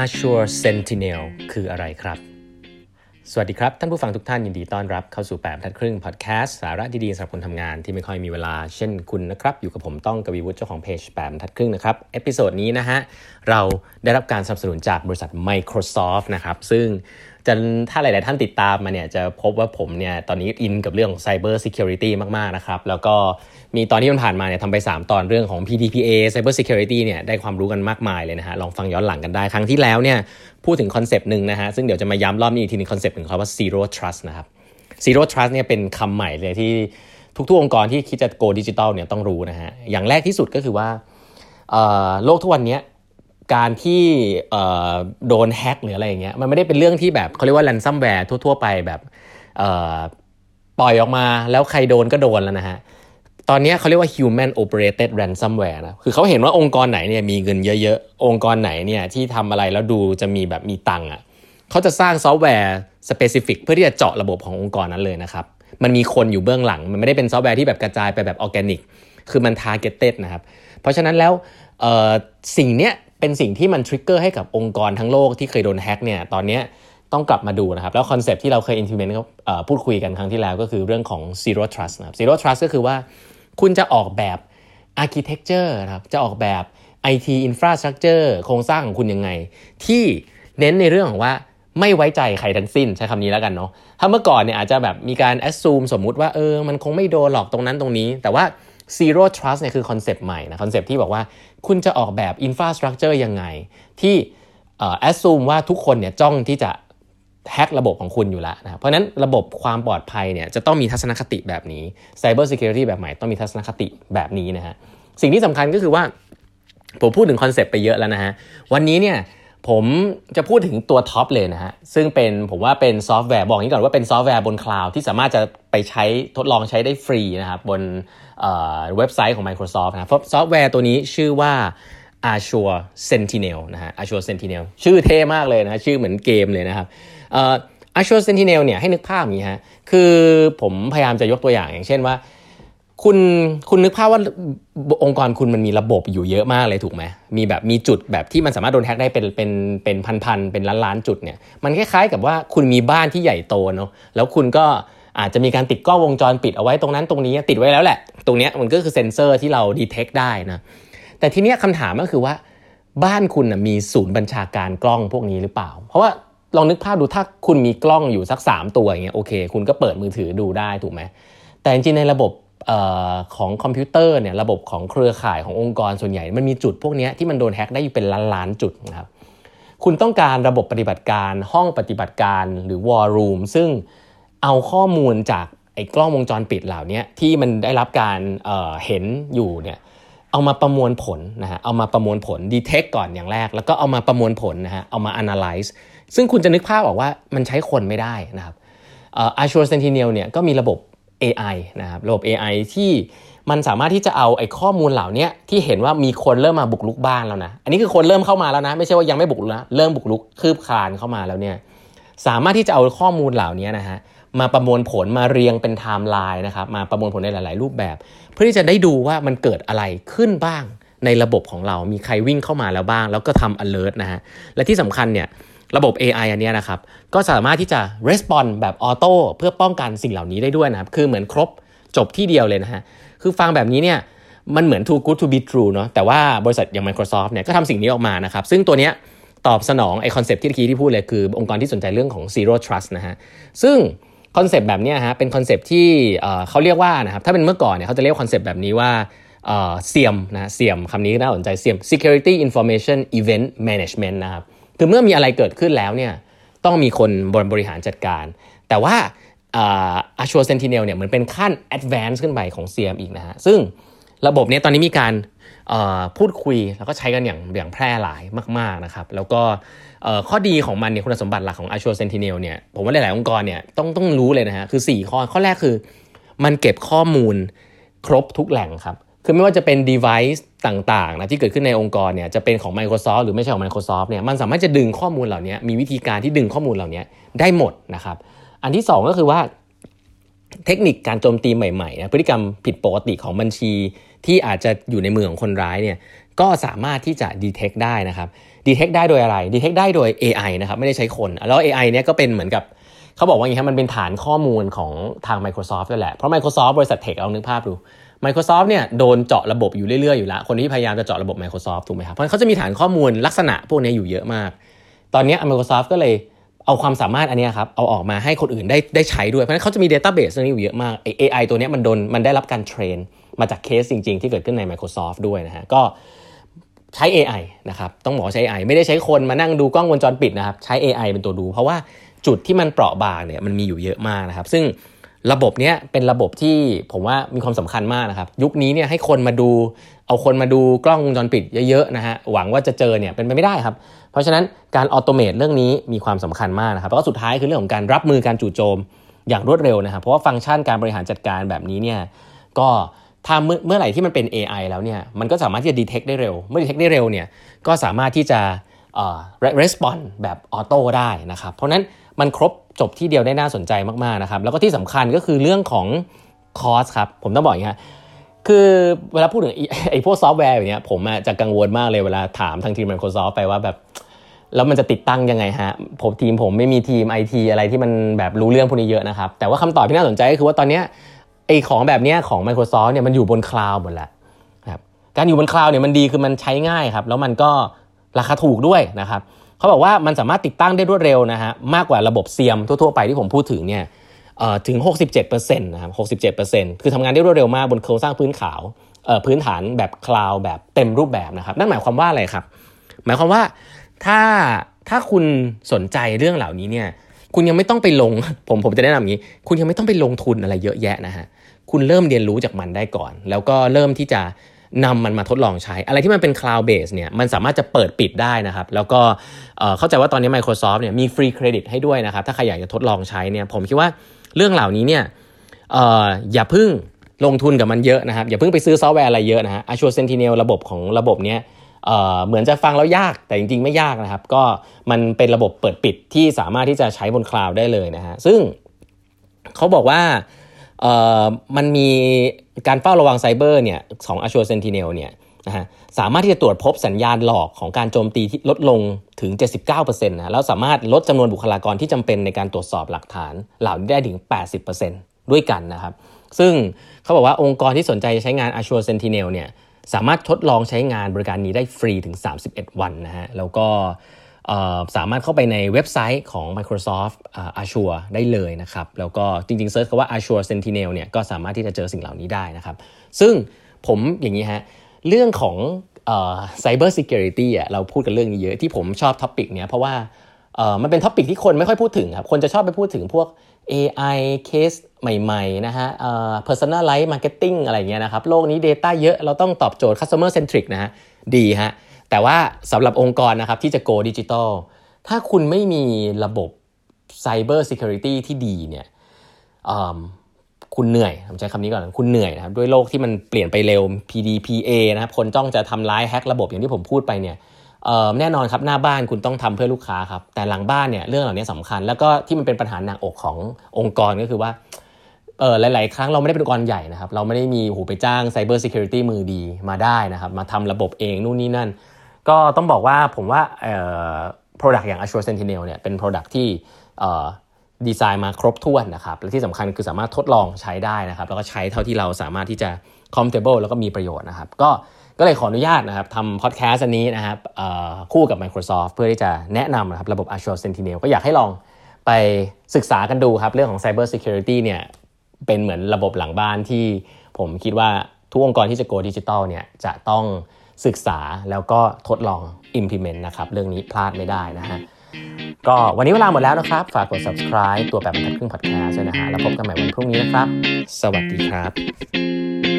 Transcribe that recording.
Azure Sentinel คืออะไรครับ สวัสดีครับ ท่านผู้ฟังทุกท่านยินดีต้อนรับเข้าสู่แปดบรรทัดครึ่งพอดแคสต์สาระดีๆสำหรับคนทำงานที่ไม่ค่อยมีเวลาเช่นคุณนะครับ อยู่กับผมต้องกวีวุฒิเจ้าของเพจแปดบรรทัดครึ่งนะครับ episode นี้นะฮะ เราได้รับการสนับสนุนจากบริษัท Microsoft นะครับ ซึ่ง จะถ้าหลาย ๆ ท่านติดตามมาเนี่ยจะพบว่าผมเนี่ยตอนนี้อินกับเรื่องของ Cyber Security มาก ๆ นะครับ แล้วก็มีตอนที่มันผ่านมาเนี่ยทำไป 3 ตอนเรื่องของ PDPA Cyber Security เนี่ยได้ความรู้กันมากมายเลยนะฮะลองฟังย้อนหลังกันได้ครั้งที่แล้วเนี่ยพูดถึง concept หนึ่งนะฮะซึ่งเดี๋ยวจะมาย้ำรอบนี้อีกทีนึง concept หนึ่งเขาว่า Zero Trust นะครับ Zero Trust เนี่ยเป็นคำใหม่เลยที่ทุก ๆ องค์กรที่คิดจะ go digital เนี่ยต้องรู้นะฮะอย่างแรกที่สุดก็คือว่าโลกทุกวันนี้ การที่โดนแฮ็กหรืออะไรอย่างเงี้ยมันไม่ได้เป็นเรื่องที่แบบเขาเรียกว่า ransomware ทั่ว ๆ ไปแบบปล่อยออกมาแล้วใครโดนก็โดนแล้วนะฮะ ตอนนี้เขาเรียกว่า human operated ransomware นะคือเขาเห็นว่าองค์กรไหนเนี่ยมีเงินเยอะๆ องค์กรไหนเนี่ยที่ทำอะไรแล้วดูจะมีแบบมีตังอะ่ะเขาจะสร้างซอฟต์แวร์ specific เพื่อที่จะเจาะระบบขององค์กรนั้นเลยนะครับ มันมีคนอยู่เบื้องหลัง มันไม่ได้เป็นซอฟต์แวร์ที่แบบกระจายไปแบบออร์แกนิก คือมัน targeted นะครับ เพราะฉะนั้นแล้วสิ่งเนี้ย เป็นสิ่งที่มัน trigger ให้กับองค์กรทั้งโลกที่เคยโดนแฮ็กเนี่ยตอนนี้ต้องกลับมาดูนะครับ แล้ว concept ที่เราเคย implement พูดคุยกันครั้งที่แล้วก็คือเรื่องของ zero trust นะครับ zero trust ก็คือว่าคุณจะออกแบบ architecture นะครับจะออกแบบ IT infrastructure โครงสร้างของคุณยังไง ที่เน้นในเรื่องของว่าไม่ไว้ใจใครทั้งสิ้นใช้คำนี้แล้วกันเนาะถ้าเมื่อก่อนเนี่ยอาจจะแบบมีการ assume สมมุติว่าเออมันคงไม่โดนหลอกตรงนั้นตรงนี้ แต่ว่า zero trust เนี่ยคือ concept ใหม่นะ concept ที่บอกว่าคุณจะออกแบบ infrastructure ยังไง ที่ assume ว่าทุกคนเนี่ยจ้องที่จะแฮ็กระบบของคุณอยู่แล้วนะเพราะนั้นระบบความปลอดภัยเนี่ยจะต้องมีทัศนคติแบบนี้ Cyber Security แบบใหม่ต้องมีทัศนคติแบบนี้นะฮะสิ่งที่สำคัญก็คือว่าผมพูดถึง concept ไปเยอะแล้วนะฮะวันนี้เนี่ย ผมจะพูดถึงตัว top เลยนะฮะ ซึ่งเป็นผมว่าเป็นซอฟต์แวร์บอกงี้ก่อนว่าเป็นซอฟต์แวร์บนคลาวด์ที่สามารถจะไปใช้ทดลองใช้ได้ฟรีนะครับ บนเว็บไซต์ของ Microsoft นะซอฟต์แวร์ตัวนี้ชื่อว่า Azure Sentinel นะฮะ Azure Sentinel ชื่อเท่มากเลยนะชื่อเหมือนเกมเลยนะครับอ่อ Azure Sentinel เนี่ยให้นึกภาพอย่างนี้ฮะคือผมพยายามจะยกตัวอย่างอย่างเช่นว่า คุณคุณนึกภาพว่าองค์กรคุณมันมีระบบอยู่เยอะมากเลยถูกไหมมีแบบมีจุดแบบที่มันสามารถโดนแฮ็กได้เป็นเป็นเป็นพันๆเป็นล้านๆจุดเนี่ยมันคล้ายๆกับว่าคุณมีบ้านที่ใหญ่โตเนาะแล้วคุณก็อาจจะมีการติดกล้องวงจรปิดเอาไว้ตรงนั้นตรงนี้ติดไว้แล้วแหละ ตรงนี้มันก็คือเซ็นเซอร์ที่เราดีเทคได้นะแต่ทีนี้คำถามก็คือว่าบ้านคุณมีศูนย์บัญชาการกล้องพวกนี้หรือเปล่า เพราะว่าลองนึกภาพดูถ้าคุณมีกล้องอยู่สัก 3 ตัวอย่างเงี้ยโอเค คุณก็เปิดมือถือดูได้ถูกไหมแต่จริงในระบบ ของคอมพิวเตอร์เนี่ยระบบของเครือข่ายขององค์กรส่วนใหญ่ มันมีจุดพวกนี้ที่มันโดนแฮ็กได้อยู่เป็นล้านๆจุดนะครับคุณต้องการระบบปฏิบัติการห้องปฏิบัติการหรือวอลลุ่มซึ่งเอาข้อมูลจากไอ้กล้องวงจรปิดเหล่านี้ที่มันได้รับการเเห็นอยู่เนี่ยเอามาประมวลผลนะฮะเอามาประมวลผลดีเทคก่อนอย่างแรก แล้วก็เอามาประมวลผลนะฮะเอามา analyze ซึ่งคุณจะนึกภาพออกว่ามันใช้คนไม่ได้นะครับ Azure Sentinel เนี่ยก็มีระบบ AI นะครับระบบ AI ที่มันสามารถที่จะเอาไอ้ข้อมูลเหล่านี้ที่เห็นว่ามีคนเริ่มมาบุกลุกบ้านแล้วนะ อันนี้คือคนเริ่มเข้ามาแล้วนะ ไม่ใช่ว่ายังไม่บุกลุกนะเริ่มบุกลุกคืบคลานเข้ามาแล้วเนี่ยสามารถที่จะเอาข้อมูลเหล่านี้นะฮะมาประมวลผลมาเรียงเป็นไทม์ไลน์นะครับมาประมวลผลในหลาย ๆ รูปแบบ เพื่อที่จะได้ดูว่ามันเกิดอะไรขึ้นบ้างในระบบของเรา มีใครวิ่งเข้ามาแล้วบ้าง แล้วก็ทำ alert นะฮะและที่สำคัญเนี่ย ระบบ AI อันนี้นะครับ ก็สามารถที่จะ respond แบบ auto เพื่อป้องกันสิ่งเหล่านี้ได้ด้วยนะครับ คือเหมือนครบจบที่เดียวเลยนะฮะ คือฟังแบบนี้เนี่ยมันเหมือน too good to be true เนาะ แต่ว่าบริษัทอย่าง Microsoft เนี่ยก็ทำสิ่งนี้ออกมานะครับ ซึ่งตัวเนี้ยตอบสนองไอ้ concept ที่ตะกี้ที่พูดเลยคือองค์กรที่สนใจเรื่องของ zero trust นะฮะ ซึ่ง concept แบบนี้ฮะเป็น concept ที่เขาเรียกว่านะครับถ้าเป็นเมื่อก่อนเนี่ยเขาจะเรียก concept แบบนี้ว่า SIEM นะ SIEM คำนี้น่าสนใจ SIEM security information event management นะครับ คือเมื่อมีอะไรเกิดขึ้นแล้วเนี่ยต้องมีคนบริบริหารจัดการ แต่ว่า Azure Sentinel เนี่ยเหมือนเป็นขั้น advance ขึ้นไปของ CM อีกนะฮะซึ่งระบบนี้ตอนนี้มีการพูดคุยแล้วก็ใช้กันอย่างอย่างแพร่หลายมากๆนะครับแล้วก็ข้อดีของมันเนี่ยคุณสมบัติหลักของ Azure Sentinel เนี่ยผมว่าหลายๆองค์กรเนี่ยต้องต้องรู้เลยนะฮะคือ 4 ข้อข้อแรกคือ มันเก็บข้อมูลครบทุกแหล่งครับ คือไม่ว่าจะเป็น device ต่างๆนะที่เกิดขึ้นในองค์กรเนี่ยจะเป็นของ Microsoft หรือไม่ใช่ของ Microsoft เนี่ยมันสามารถจะดึงข้อมูลเหล่านี้มีวิธีการที่ดึงข้อมูลเหล่านี้ได้หมดนะครับ อันที่ 2 ก็คือว่าเทคนิคการโจมตีใหม่ๆนะพฤติกรรมผิดปกติของบัญชีที่อาจจะอยู่ในมือของคนร้ายเนี่ยก็สามารถที่จะ detect ได้นะครับ detect ได้โดยอะไร detect ได้โดย AI นะครับไม่ได้ใช้คน แล้ว AI เนี่ยก็เป็นเหมือนกับเขาบอกว่าอย่างนี้ครับมันเป็นฐานข้อมูลของทาง Microsoft ด้วยแหละ เพราะ Microsoft บริษัทเทคเอานึกภาพดู Microsoft เนี่ยโดนเจาะระบบอยู่เรื่อยๆอยู่แล้ว คนที่พยายามจะเจาะระบบ Microsoft ถูกไหมครับ เพราะเขาจะมีฐานข้อมูลลักษณะพวกนี้อยู่เยอะมาก ตอนนี้ Microsoft ก็เลยเอาความสามารถอันนี้ครับเอาออกมาให้คนอื่นได้ได้ใช้ด้วย เพราะฉะนั้นเขาจะมี Database เรื่องนี้อยู่เยอะมาก AI ตัวนี้มันโดนมันได้รับการเทรนมาจากเคสจริง ๆ ที่เกิดขึ้นใน Microsoft ด้วยนะฮะก็ใช้ AI นะครับต้องบอกใช้ AI ไม่ได้ใช้คนมานั่งดูกล้องวงจรปิดนะครับใช้ AI เป็นตัวดู เพราะว่าจุดที่มันเปราะบางเนี่ยมันมีอยู่เยอะมากนะครับซึ่ง ระบบเนี้ยเป็นระบบที่ผมว่ามีความสำคัญมากนะครับ ยุคนี้เนี่ยให้คนมาดู เอาคนมาดูกล้องวงจรปิดเยอะๆนะฮะหวังว่าจะเจอเนี่ยเป็นไปไม่ได้ครับ เพราะฉะนั้นการออโตเมตเรื่องนี้มีความสำคัญมากนะครับแล้วก็สุดท้ายคือเรื่องของการรับมือการจู่โจมอย่างรวดเร็วนะครับเพราะว่าฟังก์ชันการบริหารจัดการแบบนี้เนี่ยก็ถ้าเมื่อเมื่อไหร่ที่มันเป็น AI แล้วเนี่ยมันก็สามารถที่จะ detect ได้เร็ว เมื่อ detect ได้เร็วเนี่ยก็สามารถที่จะเอ่อ respond แบบ auto ได้นะครับ เพราะนั้นมันครบ จบที่เดียวได้น่าสนใจมากๆนะครับ แล้วก็ที่สำคัญก็คือเรื่องของ cost ครับ ผมต้องบอกอย่างนี้คือเวลาพูดถึงไอ้พวกซอฟต์แวร์อย่างเนี้ยผมจะกังวลมากเลยเวลาถามทางทีม Microsoft ไปว่าแบบ แล้วมันจะติดตั้งยังไงฮะผมทีมผมไม่มีทีมไอทีอะไรที่มันแบบรู้เรื่องพวกนี้เยอะนะครับ แต่ว่าคำตอบที่น่าสนใจก็คือว่าตอนเนี้ยไอ้ของแบบเนี้ยของ Microsoft เนี่ยมันอยู่บน cloud หมดแล้วครับการอยู่บน cloud เนี่ยมันดีคือมันใช้ง่ายครับ แล้วมันก็ราคาถูกด้วยนะครับ เขาบอกว่ามันสามารถติดตั้งได้รวดเร็วนะฮะมากกว่าระบบ SIEM ทั่วๆไปที่ผมพูดถึงเนี่ยถึง 67%นะครับ67%คือทำงานได้รวดเร็วมากบนโครงสร้างพื้นขาวพื้นฐานแบบ cloud แบบเต็มรูปแบบนะครับนั่นหมายความว่าอะไรครับ หมายความว่าถ้าถ้าคุณสนใจเรื่องเหล่านี้เนี่ยคุณยังไม่ต้องไปลง ผมผมจะแนะนำอย่างนี้ คุณยังไม่ต้องไปลงทุนอะไรเยอะแยะนะฮะคุณเริ่มเรียนรู้จากมันได้ก่อน แล้วก็เริ่มที่จะ นำมันมาทดลองใช้ อะไรที่มันเป็น cloud base เนี่ยมันสามารถจะเปิดปิดได้นะครับ แล้วก็เข้าใจว่าตอนนี้ Microsoft เนี่ยมี free credit ให้ด้วยนะครับ ถ้าใครอยากจะทดลองใช้เนี่ยผมคิดว่าเรื่องเหล่านี้เนี่ยอย่าพึ่งลงทุนกับมันเยอะนะครับ อย่าเพิ่งไปซื้อซอฟต์แวร์อะไรเยอะนะฮะ Azure Sentinel ระบบของระบบเนี้ยเหมือนจะฟังแล้วยากแต่จริงๆ ไม่ยากนะครับ ก็มันเป็นระบบเปิดปิดที่สามารถที่จะใช้บนคลาวด์ได้เลยนะฮะซึ่งเขาบอกว่ามันมี การเฝ้าระวังไซเบอร์เนี่ยของ Azure Sentinel เนี่ยนะฮะสามารถที่จะตรวจพบสัญญาณหลอกของการโจมตีที่ลดลงถึง 79%นะแล้วสามารถลดจำนวนบุคลากรที่จำเป็นในการตรวจสอบหลักฐานเหล่านี้ได้ถึง 80%ด้วยกันนะครับ ซึ่งเขาบอกว่าองค์กรที่สนใจใช้งาน Azure Sentinel เนี่ยสามารถทดลองใช้งานบริการนี้ได้ฟรีถึง 31 วันนะฮะแล้วก็ สามารถเข้าไปในเว็บไซต์ของ Microsoft Azure ได้เลยนะครับ แล้วก็จริงๆ search คำว่า Azure Sentinel เนี่ยก็สามารถที่จะเจอสิ่งเหล่านี้ได้นะครับ ซึ่งผมอย่างนี้ฮะเรื่องของ Cyber Security อะเราพูดกันเรื่องนี้เยอะที่ผมชอบ topic เนี้ยเพราะว่ามันเป็น topic ที่คนไม่ค่อยพูดถึงครับ คนจะชอบไปพูดถึงพวก AI case ใหม่ๆนะฮะ personalized marketing อะไรเงี้ยนะครับ โลกนี้ Data เยอะ เราต้องตอบโจทย์ customer centric นะฮะ ดีฮะ แต่ว่าสำหรับองค์กรนะครับที่จะ go digital ถ้าคุณไม่มีระบบ cyber security ที่ดีเนี่ยคุณเหนื่อยผมใช้คำนี้ก่อน คุณเหนื่อยนะครับด้วยโลกที่มันเปลี่ยนไปเร็ว PDPA นะครับคนจ้องจะทำร้ายแฮกระบบอย่างที่ผมพูดไปเนี่ยแน่นอนครับหน้าบ้านคุณต้องทำเพื่อลูกค้าครับ แต่หลังบ้านเนี่ยเรื่องเหล่านี้สำคัญ แล้วก็ที่มันเป็นปัญหาหนักอกขององค์กรก็คือว่าเออหลาย ๆ ครั้งเราไม่ได้เป็นองค์กรใหญ่นะครับ เราไม่ได้มีหูไปจ้าง Cyber Security มือดีมาได้นะครับ มาทำระบบเองนู่นนี่นั่น ก็ต้องบอกว่าผมว่าเอ่อ product อย่าง Azure Sentinel เนี่ยเป็น product ที่เอ่อดีไซน์มาครบถ้วนนะครับ และที่สำคัญคือสามารถทดลองใช้ได้นะครับ แล้วก็ใช้เท่าที่เราสามารถที่จะ comfortable แล้วก็มีประโยชน์นะครับ ก็ก็เลยขออนุญาตนะครับทำพอดแคสต์อันนี้นะครับคู่กับ Microsoft เพื่อที่จะแนะนำนะครับระบบ Azure Sentinel ก็อยากให้ลองไปศึกษากันดูครับ เรื่องของ Cyber Security เนี่ยเป็นเหมือนระบบหลังบ้านที่ผมคิดว่าทุกองค์กรที่จะ go digital เนี่ยจะต้อง ศึกษาแล้วก็ทดลอง implement นะครับ เรื่องนี้พลาดไม่ได้นะฮะก็วันนี้เวลาหมดแล้วนะครับ ฝากกด subscribe ตัวแบบบรรทัดครึ่ง podcast ด้วยนะฮะแล้วพบกันใหม่วันพรุ่งนี้นะครับ สวัสดีครับ